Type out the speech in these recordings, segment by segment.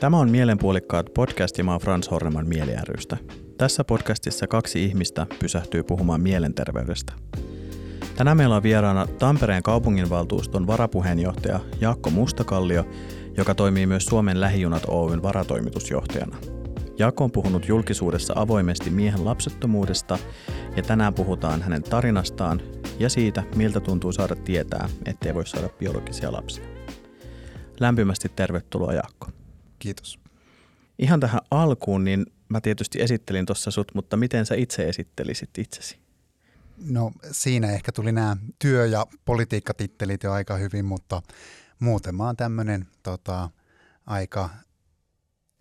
Tämä on Mielenpuolikkaat podcast ja mä oon Frans Horneman Mieli. Tässä podcastissa kaksi ihmistä pysähtyy puhumaan mielenterveydestä. Tänään meillä on vieraana Tampereen kaupunginvaltuuston varapuheenjohtaja Jaakko Mustakallio, joka toimii myös Suomen lähijunat Oyn varatoimitusjohtajana. Jaakko on puhunut julkisuudessa avoimesti miehen lapsettomuudesta ja tänään puhutaan hänen tarinastaan ja siitä, miltä tuntuu saada tietää, ettei voi saada biologisia lapsia. Lämpimästi tervetuloa Jaakko. Kiitos. Ihan tähän alkuun, niin mä tietysti esittelin tuossa sut, mutta miten sä itse esittelisit itsesi? No siinä ehkä tuli nämä työ- ja politiikkatittelit jo aika hyvin, mutta muuten mä oon tämmöinen tota, aika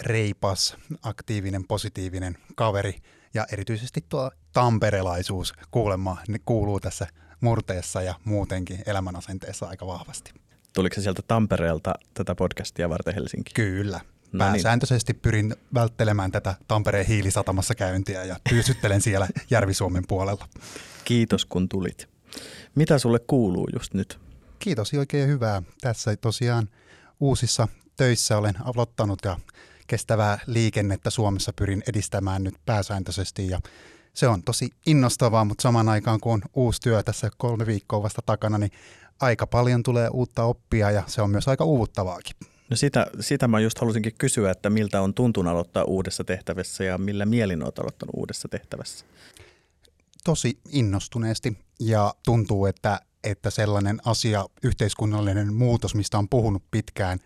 reipas, aktiivinen, positiivinen kaveri. Ja erityisesti tuo tamperelaisuus kuulemma kuuluu tässä murteessa ja muutenkin elämänasenteessa aika vahvasti. Tuliko se sieltä Tampereelta tätä podcastia varten Helsinki? Kyllä. No niin. Pääsääntöisesti niin. pyrin välttelemään tätä Tampereen hiilisatamassa käyntiä ja pyysyttelen siellä Järvi-Suomen puolella. Kiitos kun tulit. Mitä sulle kuuluu just nyt? Kiitos oikein hyvää. Tässä tosiaan uusissa töissä olen aloittanut ja kestävää liikennettä Suomessa pyrin edistämään nyt pääsääntöisesti ja se on tosi innostavaa, mutta samaan aikaan kun on uusi työ tässä kolme viikkoa vasta takana, niin aika paljon tulee uutta oppia ja se on myös aika uuvuttavaakin. No sitä, sitä mä just halusinkin kysyä, että miltä on tuntunut aloittaa uudessa tehtävässä ja millä mielin olet aloittanut uudessa tehtävässä? Tosi innostuneesti ja tuntuu, että, että sellainen asia, yhteiskunnallinen muutos, mistä on puhunut pitkään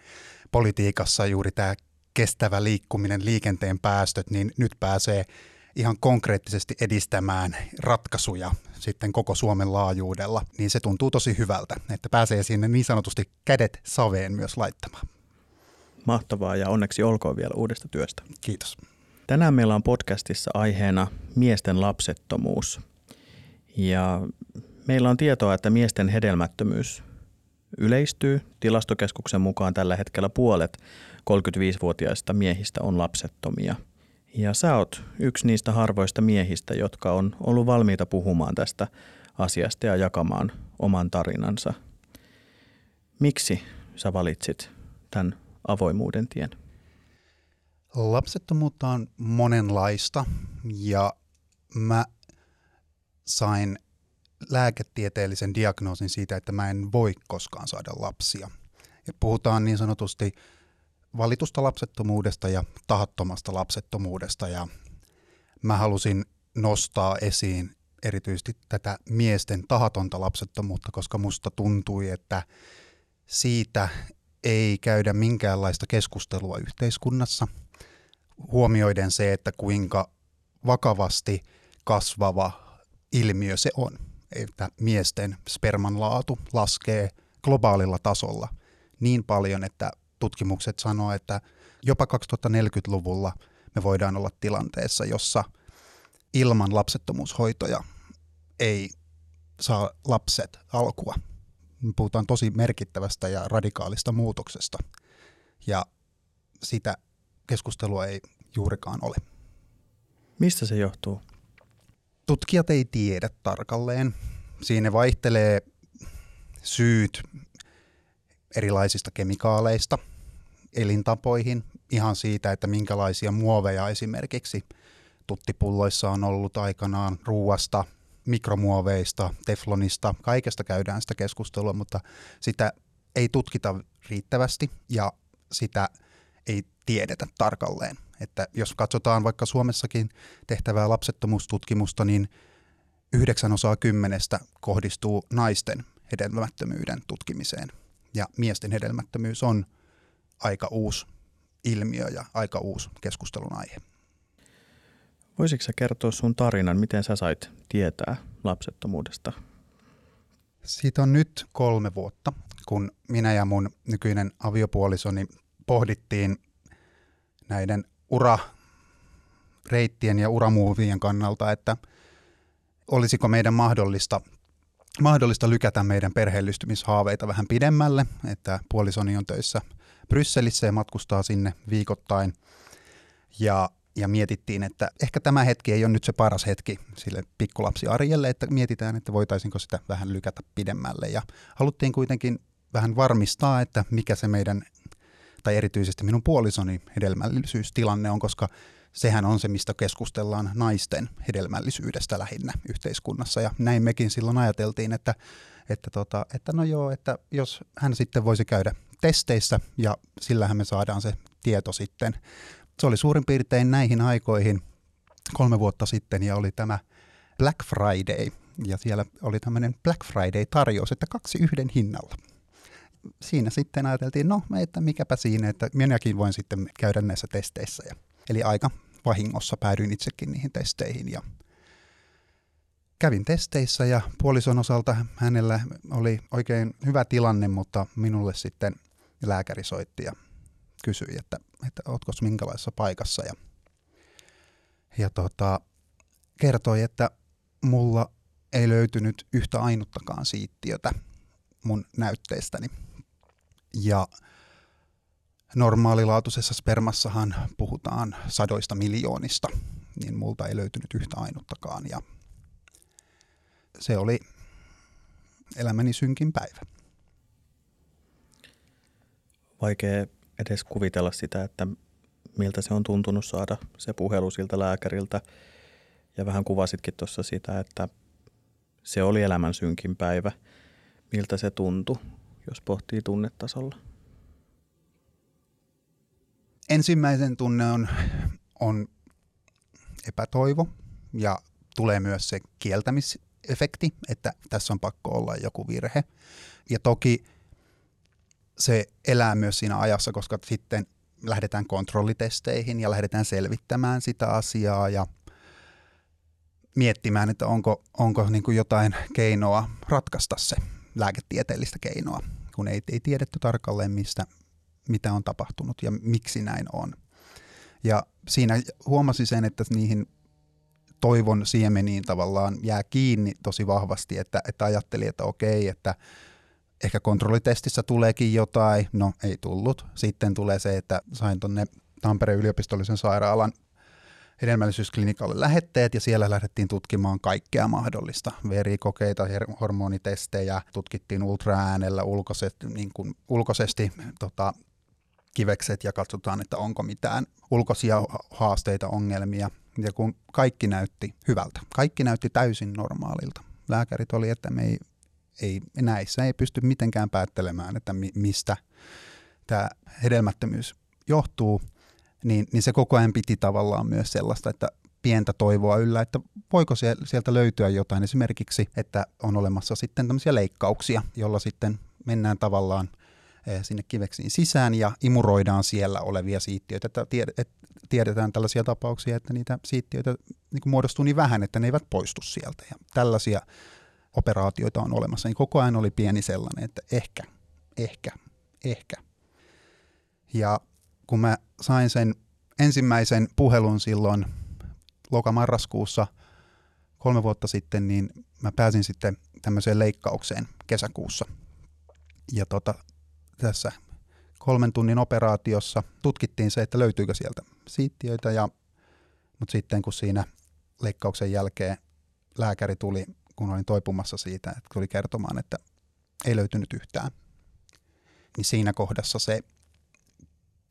politiikassa, juuri tämä kestävä liikkuminen, liikenteen päästöt, niin nyt pääsee ihan konkreettisesti edistämään ratkaisuja sitten koko Suomen laajuudella, niin se tuntuu tosi hyvältä, että pääsee sinne niin sanotusti kädet saveen myös laittamaan. Mahtavaa ja onneksi olkoon vielä uudesta työstä. Kiitos. Tänään meillä on podcastissa aiheena miesten lapsettomuus. Ja meillä on tietoa, että miesten hedelmättömyys yleistyy. Tilastokeskuksen mukaan tällä hetkellä puolet 35-vuotiaista miehistä on lapsettomia. Ja sä oot yksi niistä harvoista miehistä, jotka on ollut valmiita puhumaan tästä asiasta ja jakamaan oman tarinansa. Miksi sä valitsit tämän avoimuuden tien? Lapsettomuutta on monenlaista ja mä sain lääketieteellisen diagnoosin siitä, että mä en voi koskaan saada lapsia. Ja puhutaan niin sanotusti valitusta lapsettomuudesta ja tahattomasta lapsettomuudesta. Ja mä halusin nostaa esiin erityisesti tätä miesten tahatonta lapsettomuutta, koska musta tuntui, että siitä ei käydä minkäänlaista keskustelua yhteiskunnassa, huomioiden se, että kuinka vakavasti kasvava ilmiö se on, että miesten sperman laatu laskee globaalilla tasolla niin paljon, että tutkimukset sanoo, että jopa 2040-luvulla me voidaan olla tilanteessa, jossa ilman lapsettomuushoitoja ei saa lapset alkua. Me puhutaan tosi merkittävästä ja radikaalista muutoksesta, ja sitä keskustelua ei juurikaan ole. Mistä se johtuu? Tutkijat ei tiedä tarkalleen. Siinä vaihtelee syyt erilaisista kemikaaleista – elintapoihin, ihan siitä, että minkälaisia muoveja esimerkiksi tuttipulloissa on ollut aikanaan ruuasta, mikromuoveista, teflonista, kaikesta käydään sitä keskustelua, mutta sitä ei tutkita riittävästi ja sitä ei tiedetä tarkalleen. Että jos katsotaan vaikka Suomessakin tehtävää lapsettomuustutkimusta, niin yhdeksän osaa kymmenestä kohdistuu naisten hedelmättömyyden tutkimiseen. Ja miesten hedelmättömyys on aika uusi ilmiö ja aika uusi keskustelun aihe. Voisitko sä kertoa sun tarinan, miten sä sait tietää lapsettomuudesta? Siitä on nyt kolme vuotta, kun minä ja mun nykyinen aviopuolisoni pohdittiin näiden urareittien ja uramuuvien kannalta, että olisiko meidän mahdollista, mahdollista lykätä meidän perheellistymishaaveita vähän pidemmälle, että puolisoni on töissä – Brysselissä ja matkustaa sinne viikoittain. Ja, ja mietittiin, että ehkä tämä hetki ei ole nyt se paras hetki sille pikkulapsi Arjelle, että mietitään, että voitaisiinko sitä vähän lykätä pidemmälle. Ja haluttiin kuitenkin vähän varmistaa, että mikä se meidän tai erityisesti minun puolisoni hedelmällisyystilanne on, koska sehän on se, mistä keskustellaan naisten hedelmällisyydestä lähinnä yhteiskunnassa. Ja näin mekin silloin ajateltiin, että, että, tota, että no joo, että jos hän sitten voisi käydä testeissä ja sillähän me saadaan se tieto sitten. Se oli suurin piirtein näihin aikoihin kolme vuotta sitten ja oli tämä Black Friday ja siellä oli tämmöinen Black Friday-tarjous, että kaksi yhden hinnalla. Siinä sitten ajateltiin, no, että mikäpä siinä, että minäkin voin sitten käydä näissä testeissä. Ja, eli aika vahingossa päädyin itsekin niihin testeihin ja kävin testeissä ja puolison osalta hänellä oli oikein hyvä tilanne, mutta minulle sitten lääkäri soitti ja kysyi, että, että ootko minkälaisessa paikassa ja, ja tota, kertoi, että mulla ei löytynyt yhtä ainuttakaan siittiötä mun näytteistäni. Ja normaalilaatuisessa spermassahan puhutaan sadoista miljoonista, niin multa ei löytynyt yhtä ainuttakaan. Ja se oli elämäni synkin päivä. Vaikea edes kuvitella sitä, että miltä se on tuntunut saada se puhelu siltä lääkäriltä. Ja vähän kuvasitkin tuossa sitä, että se oli elämän synkin päivä. Miltä se tuntui, jos pohtii tunnetasolla? Ensimmäisen tunne on, on epätoivo ja tulee myös se kieltämisefekti, että tässä on pakko olla joku virhe. Ja toki se elää myös siinä ajassa, koska sitten lähdetään kontrollitesteihin ja lähdetään selvittämään sitä asiaa ja miettimään, että onko, onko niin kuin jotain keinoa ratkaista se lääketieteellistä keinoa, kun ei, ei tiedetty tarkalleen, mistä, mitä on tapahtunut ja miksi näin on. Ja siinä huomasi sen, että niihin toivon siemeniin tavallaan jää kiinni tosi vahvasti, että, että ajatteli, että okei, että ehkä kontrollitestissä tuleekin jotain, no ei tullut. Sitten tulee se, että sain tuonne Tampereen yliopistollisen sairaalan hedelmällisyysklinikalle lähetteet ja siellä lähdettiin tutkimaan kaikkea mahdollista. Verikokeita, hormonitestejä, tutkittiin ultraäänellä ulkoisesti, niin kuin ulkoisesti tota, kivekset ja katsotaan, että onko mitään ulkoisia haasteita, ongelmia. Ja kun kaikki näytti hyvältä, kaikki näytti täysin normaalilta. Lääkärit oli, että me ei, ei näissä ei pysty mitenkään päättelemään, että mi, mistä tämä hedelmättömyys johtuu – niin, niin se koko ajan piti tavallaan myös sellaista, että pientä toivoa yllä, että voiko sieltä löytyä jotain esimerkiksi, että on olemassa sitten tämmöisiä leikkauksia, jolla sitten mennään tavallaan eh, sinne kiveksiin sisään ja imuroidaan siellä olevia siittiöitä. Että tiedetään tällaisia tapauksia, että niitä siittiöitä niin muodostuu niin vähän, että ne eivät poistu sieltä. Ja tällaisia operaatioita on olemassa. Niin koko ajan oli pieni sellainen, että ehkä, ehkä, ehkä. Ja kun mä sain sen ensimmäisen puhelun silloin lokamarraskuussa kolme vuotta sitten, niin mä pääsin sitten tämmöiseen leikkaukseen kesäkuussa. Ja tota, tässä kolmen tunnin operaatiossa tutkittiin se, että löytyykö sieltä siittiöitä, ja, mutta sitten kun siinä leikkauksen jälkeen lääkäri tuli, kun olin toipumassa siitä, että tuli kertomaan, että ei löytynyt yhtään, niin siinä kohdassa se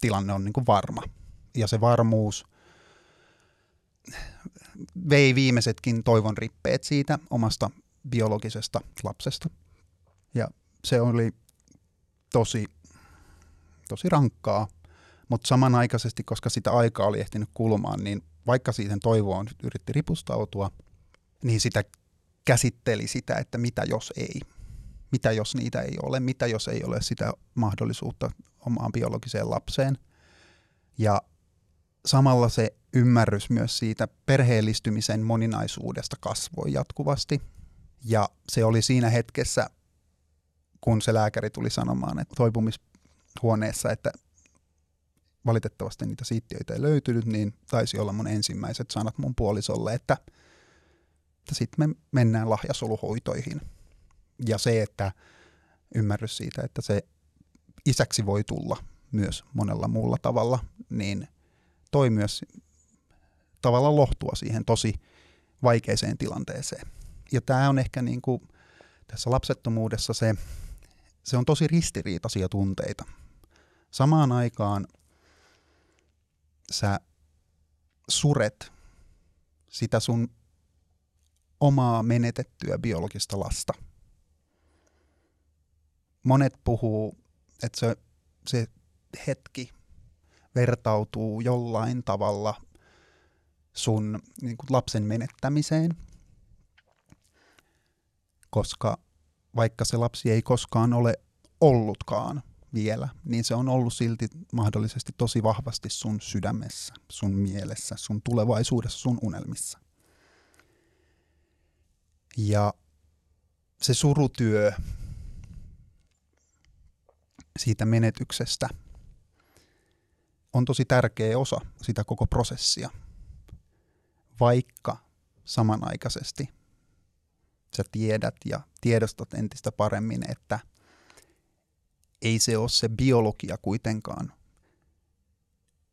tilanne on niin kuin varma. Ja se varmuus vei viimeisetkin toivon rippeet siitä omasta biologisesta lapsesta. Ja se oli tosi, tosi rankkaa, mutta samanaikaisesti, koska sitä aikaa oli ehtinyt kulumaan, niin vaikka siihen toivoon yritti ripustautua, niin sitä käsitteli sitä, että mitä jos ei. Mitä jos niitä ei ole, mitä jos ei ole sitä mahdollisuutta omaan biologiseen lapseen. Ja samalla se ymmärrys myös siitä perheellistymisen moninaisuudesta kasvoi jatkuvasti. Ja se oli siinä hetkessä, kun se lääkäri tuli sanomaan, että toipumishuoneessa, että valitettavasti niitä siittiöitä ei löytynyt, niin taisi olla mun ensimmäiset sanat mun puolisolle, että, sitten me mennään lahjasoluhoitoihin. Ja se, että ymmärrys siitä, että se isäksi voi tulla myös monella muulla tavalla, niin toi myös tavallaan lohtua siihen tosi vaikeeseen tilanteeseen. Ja tämä on ehkä niin kuin tässä lapsettomuudessa se, se on tosi ristiriitaisia tunteita. samaan aikaan sä suret sitä sun omaa menetettyä biologista lasta. Monet puhuu, että se, se hetki vertautuu jollain tavalla sun niin kuin lapsen menettämiseen, koska vaikka se lapsi ei koskaan ole ollutkaan vielä, niin se on ollut silti mahdollisesti tosi vahvasti sun sydämessä, sun mielessä, sun tulevaisuudessa, sun unelmissa. Ja se surutyö siitä menetyksestä on tosi tärkeä osa sitä koko prosessia, vaikka samanaikaisesti sä tiedät ja tiedostat entistä paremmin, että ei se ole se biologia kuitenkaan,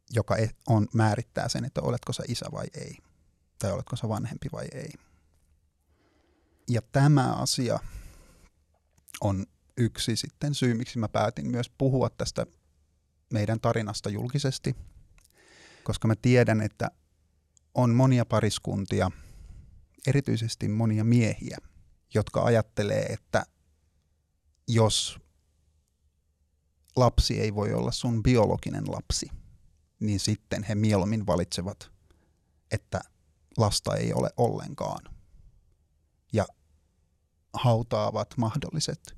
joka e- on, määrittää sen, että oletko sä isä vai ei, tai oletko sä vanhempi vai ei. Ja tämä asia on yksi sitten syy, miksi mä päätin myös puhua tästä meidän tarinasta julkisesti, koska mä tiedän, että on monia pariskuntia, erityisesti monia miehiä, jotka ajattelee, että jos lapsi ei voi olla sun biologinen lapsi, niin sitten he mieluummin valitsevat, että lasta ei ole ollenkaan. Hautaavat mahdolliset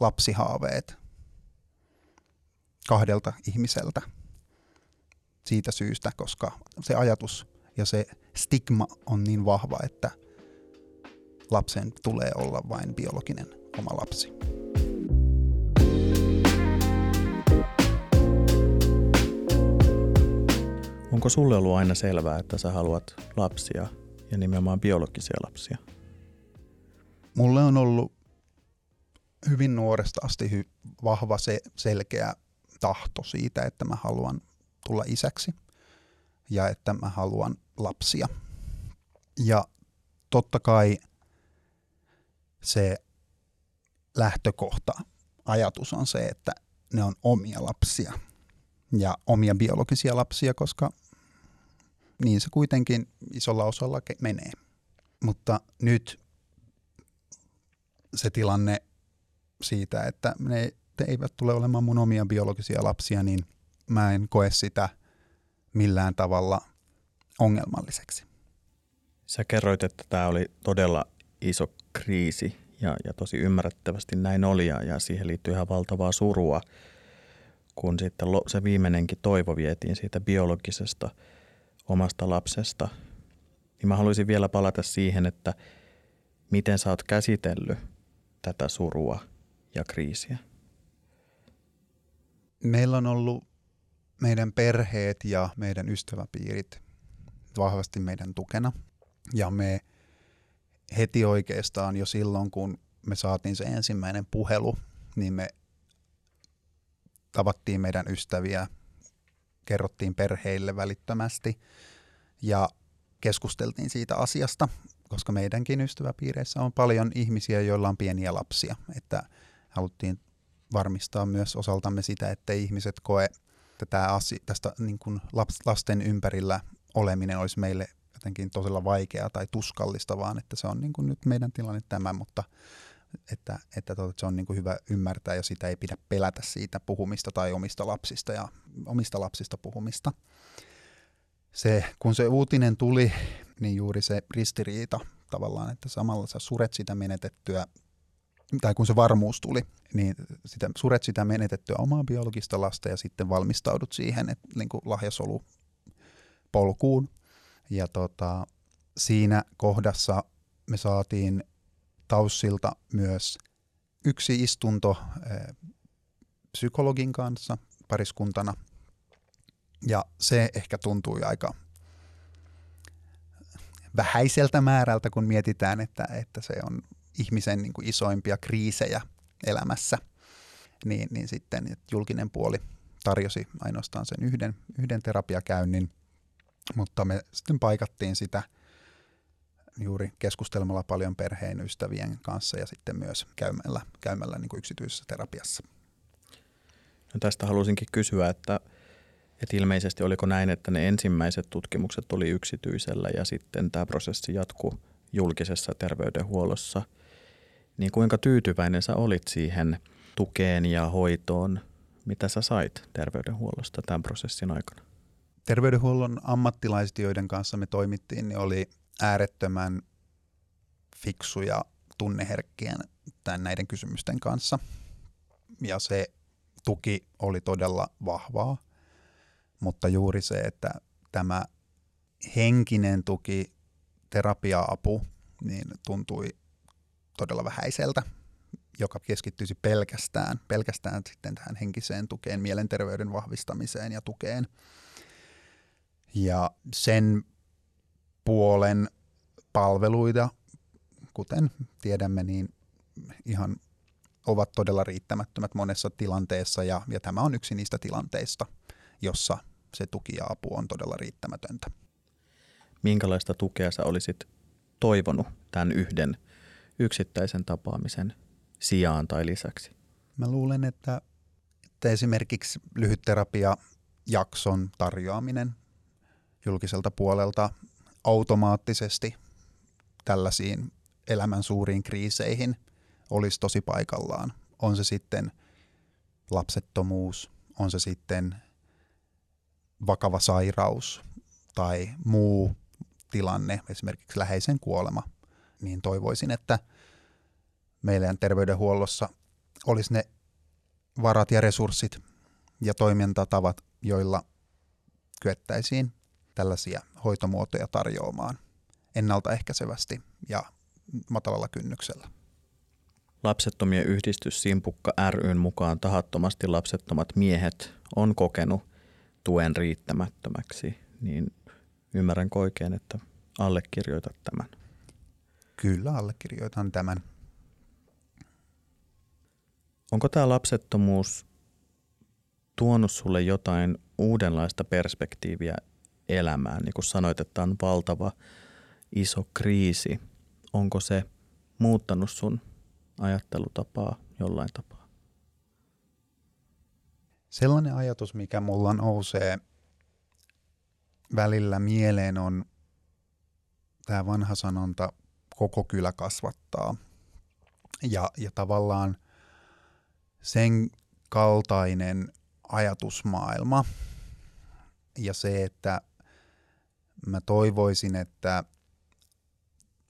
lapsihaaveet kahdelta ihmiseltä siitä syystä, koska se ajatus ja se stigma on niin vahva, että lapsen tulee olla vain biologinen oma lapsi. Onko sulle ollut aina selvää, että sä haluat lapsia ja nimenomaan biologisia lapsia? Mulle on ollut hyvin nuoresta asti hy- vahva se selkeä tahto siitä, että mä haluan tulla isäksi ja että mä haluan lapsia. Ja totta kai se lähtökohta, ajatus on se, että ne on omia lapsia ja omia biologisia lapsia, koska niin se kuitenkin isolla osalla menee. Mutta nyt se tilanne siitä, että ne eivät tule olemaan mun omia biologisia lapsia, niin mä en koe sitä millään tavalla ongelmalliseksi. Sä kerroit, että tämä oli todella iso kriisi ja, ja tosi ymmärrettävästi näin oli ja, ja siihen liittyy ihan valtavaa surua, kun sitten se viimeinenkin toivo vietiin siitä biologisesta omasta lapsesta. Niin mä haluaisin vielä palata siihen, että miten sä oot käsitellyt tätä surua ja kriisiä? Meillä on ollut meidän perheet ja meidän ystäväpiirit vahvasti meidän tukena. Ja me heti oikeastaan jo silloin, kun me saatiin se ensimmäinen puhelu, niin me tavattiin meidän ystäviä, kerrottiin perheille välittömästi ja keskusteltiin siitä asiasta, koska meidänkin ystäväpiireissä on paljon ihmisiä, joilla on pieniä lapsia, että haluttiin varmistaa myös osaltamme sitä, että ihmiset koe tätä asia, tästä niin kuin lasten ympärillä oleminen olisi meille jotenkin todella vaikeaa tai tuskallista, vaan että se on niin kuin nyt meidän tilanne tämä, mutta että, että se on niin kuin hyvä ymmärtää ja sitä ei pidä pelätä siitä puhumista tai omista lapsista ja omista lapsista puhumista. Se, kun se uutinen tuli, niin juuri se ristiriita tavallaan, että samalla sä suret sitä menetettyä, tai kun se varmuus tuli, niin sitä, suret sitä menetettyä omaa biologista lasta ja sitten valmistaudut siihen, että niin kuin lahjasolu polkuun. Ja tota, siinä kohdassa me saatiin Taussilta myös yksi istunto eh, psykologin kanssa pariskuntana. Ja se ehkä tuntui aika vähäiseltä määrältä, kun mietitään, että, että se on ihmisen niin kuin isoimpia kriisejä elämässä, niin, niin sitten julkinen puoli tarjosi ainoastaan sen yhden, yhden terapiakäynnin, mutta me sitten paikattiin sitä juuri keskustelemalla paljon perheen ystävien kanssa ja sitten myös käymällä, käymällä niin kuin yksityisessä terapiassa. No tästä halusinkin kysyä, että, että ilmeisesti oliko näin, että ne ensimmäiset tutkimukset oli yksityisellä ja sitten tämä prosessi jatkuu julkisessa terveydenhuollossa. Niin kuinka tyytyväinen sä olit siihen tukeen ja hoitoon, mitä sä sait terveydenhuollosta tämän prosessin aikana? Terveydenhuollon ammattilaiset, joiden kanssa me toimittiin, niin oli äärettömän fiksuja tunneherkkien tämän näiden kysymysten kanssa. Ja se tuki oli todella vahvaa, mutta juuri se, että tämä henkinen tuki, terapia-apu, niin tuntui todella vähäiseltä, joka keskittyisi pelkästään, pelkästään sitten tähän henkiseen tukeen, mielenterveyden vahvistamiseen ja tukeen. Ja sen puolen palveluita, kuten tiedämme, niin ihan ovat todella riittämättömät monessa tilanteessa ja, ja tämä on yksi niistä tilanteista, jossa se tuki ja apu on todella riittämätöntä. Minkälaista tukea sä olisit toivonut tämän yhden yksittäisen tapaamisen sijaan tai lisäksi? Mä luulen, että, että esimerkiksi lyhytterapia-jakson tarjoaminen julkiselta puolelta automaattisesti tällaisiin elämän suuriin kriiseihin olisi tosi paikallaan. On se sitten lapsettomuus, on se sitten vakava sairaus tai muu tilanne, esimerkiksi läheisen kuolema, niin toivoisin, että meidän terveydenhuollossa olisi ne varat ja resurssit ja toimintatavat, joilla kyettäisiin tällaisia hoitomuotoja tarjoamaan ennaltaehkäisevästi ja matalalla kynnyksellä. Lapsettomien yhdistys Simpukka ryn mukaan tahattomasti lapsettomat miehet on kokenut tuen riittämättömäksi, niin ymmärrän oikein, että allekirjoitat tämän. Kyllä, allekirjoitan tämän. Onko tämä lapsettomuus tuonut sulle jotain uudenlaista perspektiiviä elämään? Niin kuin sanoit, että on valtava iso kriisi. Onko se muuttanut sun ajattelutapaa jollain tapaa? Sellainen ajatus, mikä mulla nousee välillä mieleen on tämä vanha sanonta, koko kylä kasvattaa. Ja, ja tavallaan sen kaltainen ajatusmaailma ja se, että mä toivoisin, että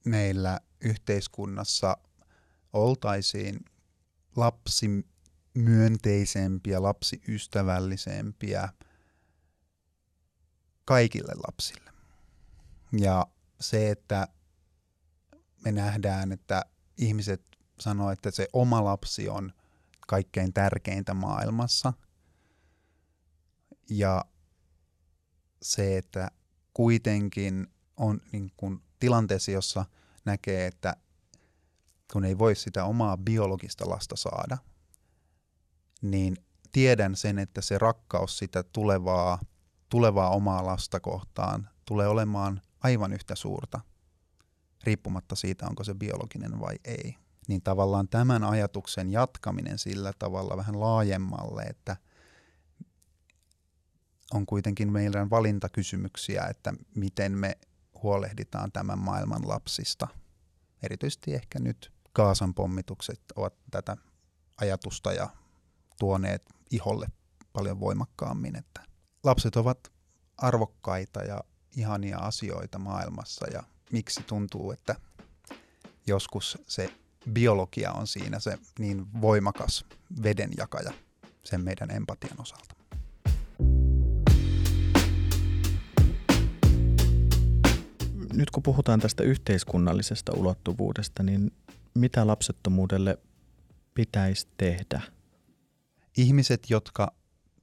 meillä yhteiskunnassa oltaisiin lapsimyönteisempiä, lapsiystävällisempiä kaikille lapsille. Ja se, että me nähdään, että ihmiset sanoo, että se oma lapsi on kaikkein tärkeintä maailmassa. Ja se, että kuitenkin on niin kuin tilanteessa, jossa näkee, että kun ei voi sitä omaa biologista lasta saada, niin tiedän sen, että se rakkaus sitä tulevaa, tulevaa omaa lasta kohtaan tulee olemaan aivan yhtä suurta, riippumatta siitä, onko se biologinen vai ei. Niin tavallaan tämän ajatuksen jatkaminen sillä tavalla vähän laajemmalle, että on kuitenkin meidän valintakysymyksiä, että miten me huolehditaan tämän maailman lapsista. Erityisesti ehkä nyt Kaasan pommitukset ovat tätä ajatusta ja tuoneet iholle paljon voimakkaammin, että lapset ovat arvokkaita ja ihania asioita maailmassa ja miksi tuntuu, että joskus se biologia on siinä se niin voimakas vedenjakaja sen meidän empatian osalta. Nyt kun puhutaan tästä yhteiskunnallisesta ulottuvuudesta, niin mitä lapsettomuudelle pitäisi tehdä? Ihmiset, jotka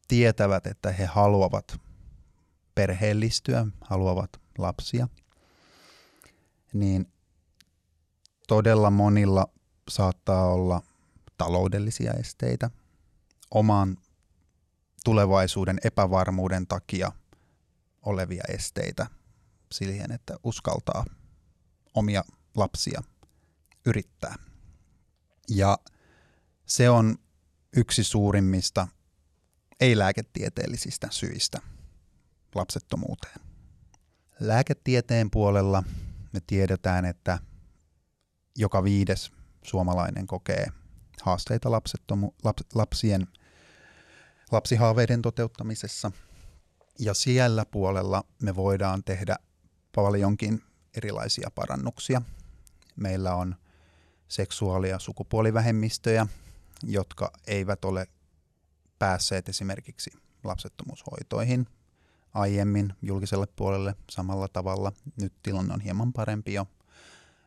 tietävät, että he haluavat perheellistyä, haluavat lapsia, niin todella monilla saattaa olla taloudellisia esteitä oman tulevaisuuden epävarmuuden takia olevia esteitä siihen, että uskaltaa omia lapsia yrittää. Ja se on yksi suurimmista ei-lääketieteellisistä syistä lapsettomuuteen. Lääketieteen puolella me tiedetään, että joka viides suomalainen kokee haasteita lapsettomu- laps- lapsien lapsihaaveiden toteuttamisessa. Ja siellä puolella me voidaan tehdä paljonkin erilaisia parannuksia. Meillä on seksuaali- ja sukupuolivähemmistöjä, jotka eivät ole päässeet esimerkiksi lapsettomuushoitoihin aiemmin julkiselle puolelle samalla tavalla. Nyt tilanne on hieman parempi jo.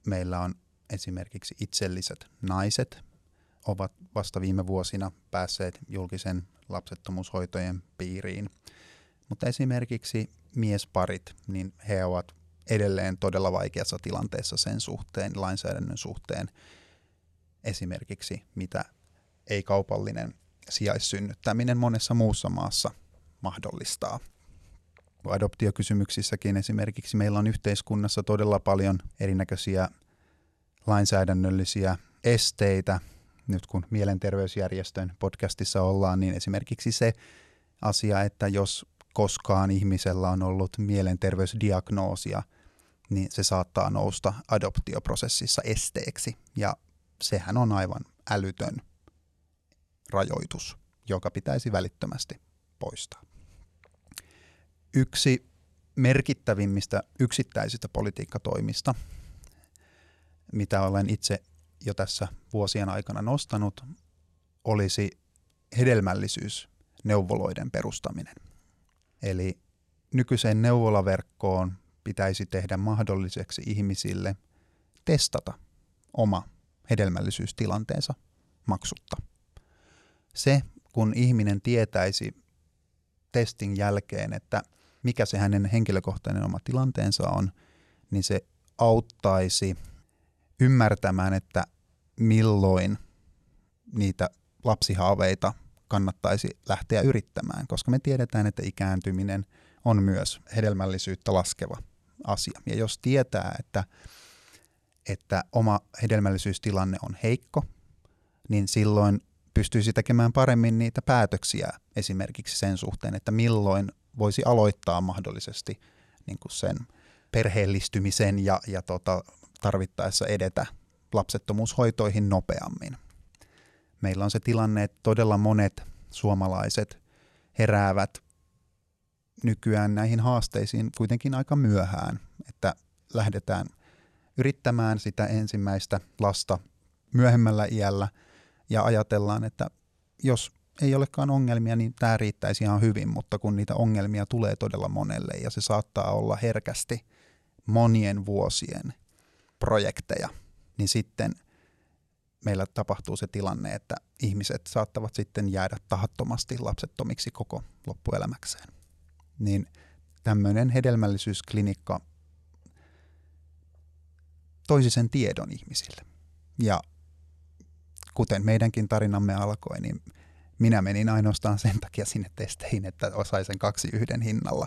Meillä on esimerkiksi itselliset naiset ovat vasta viime vuosina päässeet julkisen lapsettomuushoitojen piiriin. Mutta esimerkiksi miesparit, niin he ovat edelleen todella vaikeassa tilanteessa sen suhteen, lainsäädännön suhteen, esimerkiksi mitä ei-kaupallinen sijaissynnyttäminen monessa muussa maassa mahdollistaa. Adoptiokysymyksissäkin esimerkiksi meillä on yhteiskunnassa todella paljon erinäköisiä lainsäädännöllisiä esteitä. Nyt kun mielenterveysjärjestön podcastissa ollaan, niin esimerkiksi se asia, että jos koskaan ihmisellä on ollut mielenterveysdiagnoosia, niin se saattaa nousta adoptioprosessissa esteeksi. Ja sehän on aivan älytön rajoitus, joka pitäisi välittömästi poistaa. Yksi merkittävimmistä yksittäisistä politiikkatoimista, mitä olen itse jo tässä vuosien aikana nostanut, olisi hedelmällisyys neuvoloiden perustaminen. Eli nykyiseen neuvolaverkkoon pitäisi tehdä mahdolliseksi ihmisille testata oma hedelmällisyystilanteensa maksutta. Se, kun ihminen tietäisi testin jälkeen, että mikä se hänen henkilökohtainen oma tilanteensa on, niin se auttaisi ymmärtämään, että milloin niitä lapsihaaveita kannattaisi lähteä yrittämään, koska me tiedetään, että ikääntyminen on myös hedelmällisyyttä laskeva asia. Ja jos tietää, että, että oma hedelmällisyystilanne on heikko, niin silloin pystyisi tekemään paremmin niitä päätöksiä esimerkiksi sen suhteen, että milloin voisi aloittaa mahdollisesti niin kuin sen perheellistymisen ja, ja tota, tarvittaessa edetä lapsettomuushoitoihin nopeammin. Meillä on se tilanne, että todella monet suomalaiset heräävät nykyään näihin haasteisiin kuitenkin aika myöhään, että lähdetään yrittämään sitä ensimmäistä lasta myöhemmällä iällä ja ajatellaan, että jos ei olekaan ongelmia, niin tämä riittäisi ihan hyvin, mutta kun niitä ongelmia tulee todella monelle ja se saattaa olla herkästi monien vuosien projekteja, niin sitten meillä tapahtuu se tilanne, että ihmiset saattavat sitten jäädä tahattomasti lapsettomiksi koko loppuelämäkseen. Niin tämmöinen hedelmällisyysklinikka toisi sen tiedon ihmisille. Ja kuten meidänkin tarinamme alkoi, niin minä menin ainoastaan sen takia sinne testeihin, että osaisin kaksi yhden hinnalla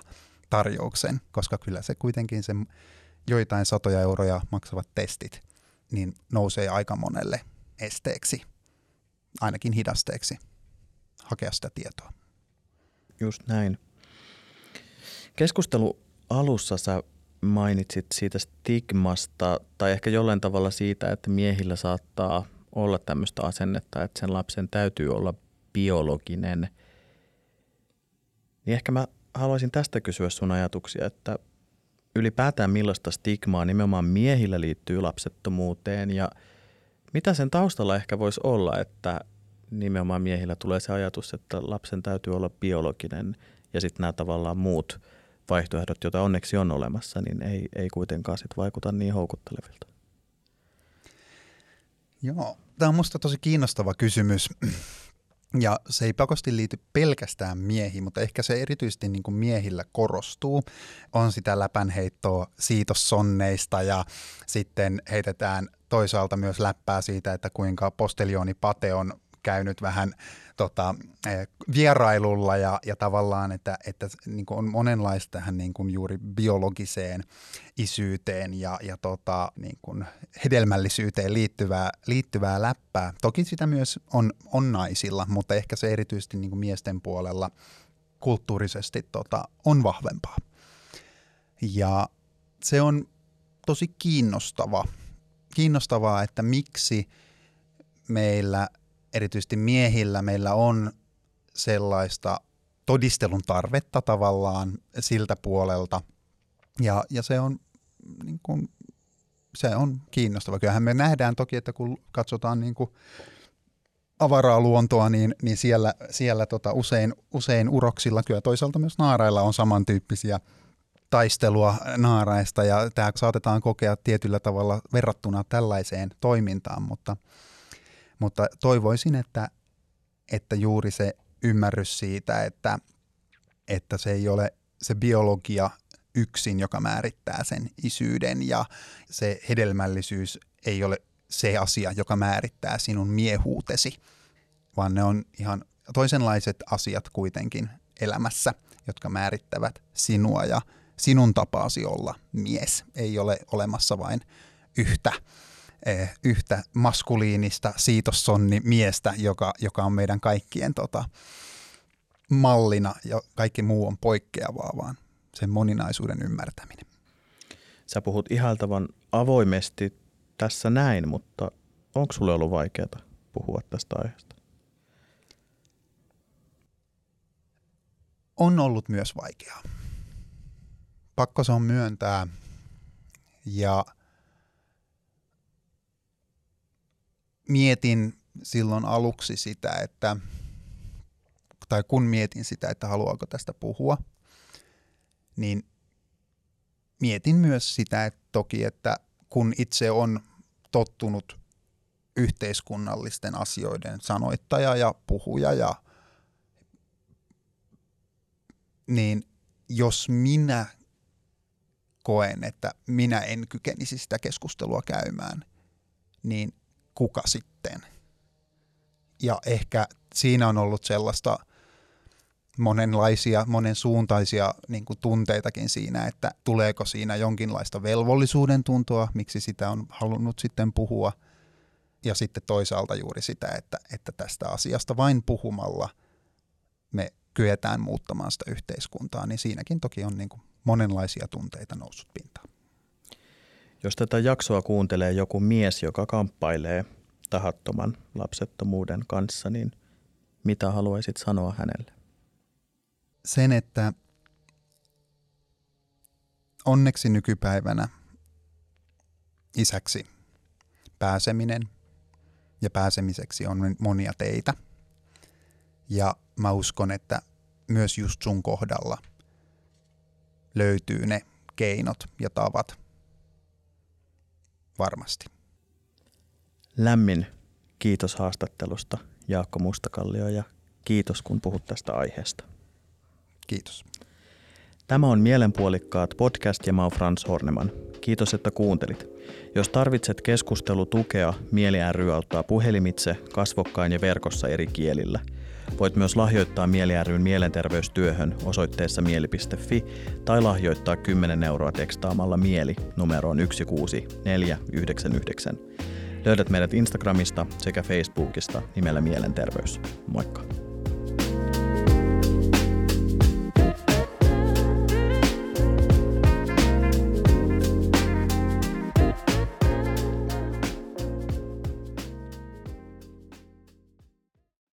tarjouksen, koska kyllä se kuitenkin se joitain satoja euroja maksavat testit, niin nousee aika monelle esteeksi, ainakin hidasteeksi hakea sitä tietoa. Just näin. Keskustelu alussa sä mainitsit siitä stigmasta tai ehkä jollain tavalla siitä, että miehillä saattaa olla tämmöistä asennetta, että sen lapsen täytyy olla biologinen. Niin ehkä mä haluaisin tästä kysyä sun ajatuksia, että ylipäätään millaista stigmaa nimenomaan miehillä liittyy lapsettomuuteen ja mitä sen taustalla ehkä voisi olla, että nimenomaan miehillä tulee se ajatus, että lapsen täytyy olla biologinen ja sitten nämä tavallaan muut vaihtoehdot, joita onneksi on olemassa, niin ei, ei kuitenkaan sit vaikuta niin houkuttelevilta. Joo, tämä on minusta tosi kiinnostava kysymys. Ja se ei pakosti liity pelkästään miehiin, mutta ehkä se erityisesti niin kuin miehillä korostuu. On sitä läpänheittoa siitossonneista ja sitten heitetään toisaalta myös läppää siitä, että kuinka posteljooni Pate on käynyt vähän tota, eh, vierailulla ja, ja tavallaan, että, että niin on monenlaista tähän niin kuin juuri biologiseen isyyteen ja, ja tota, niin kuin hedelmällisyyteen liittyvää, liittyvää läppää. Toki sitä myös on, on naisilla, mutta ehkä se erityisesti niin kuin miesten puolella kulttuurisesti tota, on vahvempaa. Ja se on tosi kiinnostava, kiinnostavaa, että miksi meillä, erityisesti miehillä, meillä on sellaista todistelun tarvetta tavallaan siltä puolelta. Ja, ja se on niin kuin, se on kiinnostava. Kyllähän me nähdään toki, että kun katsotaan niin kuin avaraa luontoa, niin, niin siellä, siellä tota usein, usein uroksilla, kyllä toisaalta myös naarailla on samantyyppisiä taistelua naaraista ja tämä saatetaan kokea tietyllä tavalla verrattuna tällaiseen toimintaan, mutta, mutta toivoisin, että, että juuri se ymmärrys siitä, että, että se ei ole se biologia yksin, joka määrittää sen isyyden ja se hedelmällisyys ei ole se asia, joka määrittää sinun miehuutesi, vaan ne on ihan toisenlaiset asiat kuitenkin elämässä, jotka määrittävät sinua ja sinun tapaasi olla mies. Ei ole olemassa vain yhtä, eh, yhtä maskuliinista siitossonni miestä, joka, joka on meidän kaikkien tota, mallina ja kaikki muu on poikkeavaa, vaan sen moninaisuuden ymmärtäminen. Sä puhut ihaltavan avoimesti tässä näin, mutta onko sulle ollut vaikeaa puhua tästä aiheesta? On ollut myös vaikeaa pakko se on myöntää. Ja mietin silloin aluksi sitä, että, tai kun mietin sitä, että haluaako tästä puhua, niin mietin myös sitä, että toki, että kun itse on tottunut yhteiskunnallisten asioiden sanoittaja ja puhuja ja niin jos minä koen, että minä en kykenisi sitä keskustelua käymään, niin kuka sitten? Ja ehkä siinä on ollut sellaista monenlaisia, monensuuntaisia niin tunteitakin siinä, että tuleeko siinä jonkinlaista velvollisuuden tuntoa, miksi sitä on halunnut sitten puhua. Ja sitten toisaalta juuri sitä, että, että tästä asiasta vain puhumalla me kyetään muuttamaan sitä yhteiskuntaa, niin siinäkin toki on niin kuin monenlaisia tunteita noussut pintaan. Jos tätä jaksoa kuuntelee joku mies, joka kamppailee tahattoman lapsettomuuden kanssa, niin mitä haluaisit sanoa hänelle? Sen, että onneksi nykypäivänä isäksi pääseminen ja pääsemiseksi on monia teitä. Ja mä uskon, että myös just sun kohdalla – löytyy ne keinot ja tavat varmasti. Lämmin kiitos haastattelusta Jaakko Mustakallio ja kiitos kun puhut tästä aiheesta. Kiitos. Tämä on Mielenpuolikkaat podcast ja mä oon Frans Horneman. Kiitos, että kuuntelit. Jos tarvitset keskustelutukea, Mieli ry auttaa puhelimitse, kasvokkain ja verkossa eri kielillä – Voit myös lahjoittaa Mieli ryn mielenterveystyöhön osoitteessa mieli.fi tai lahjoittaa 10 euroa tekstaamalla mieli numeroon 16499. Löydät meidät Instagramista sekä Facebookista nimellä Mielenterveys. Moikka!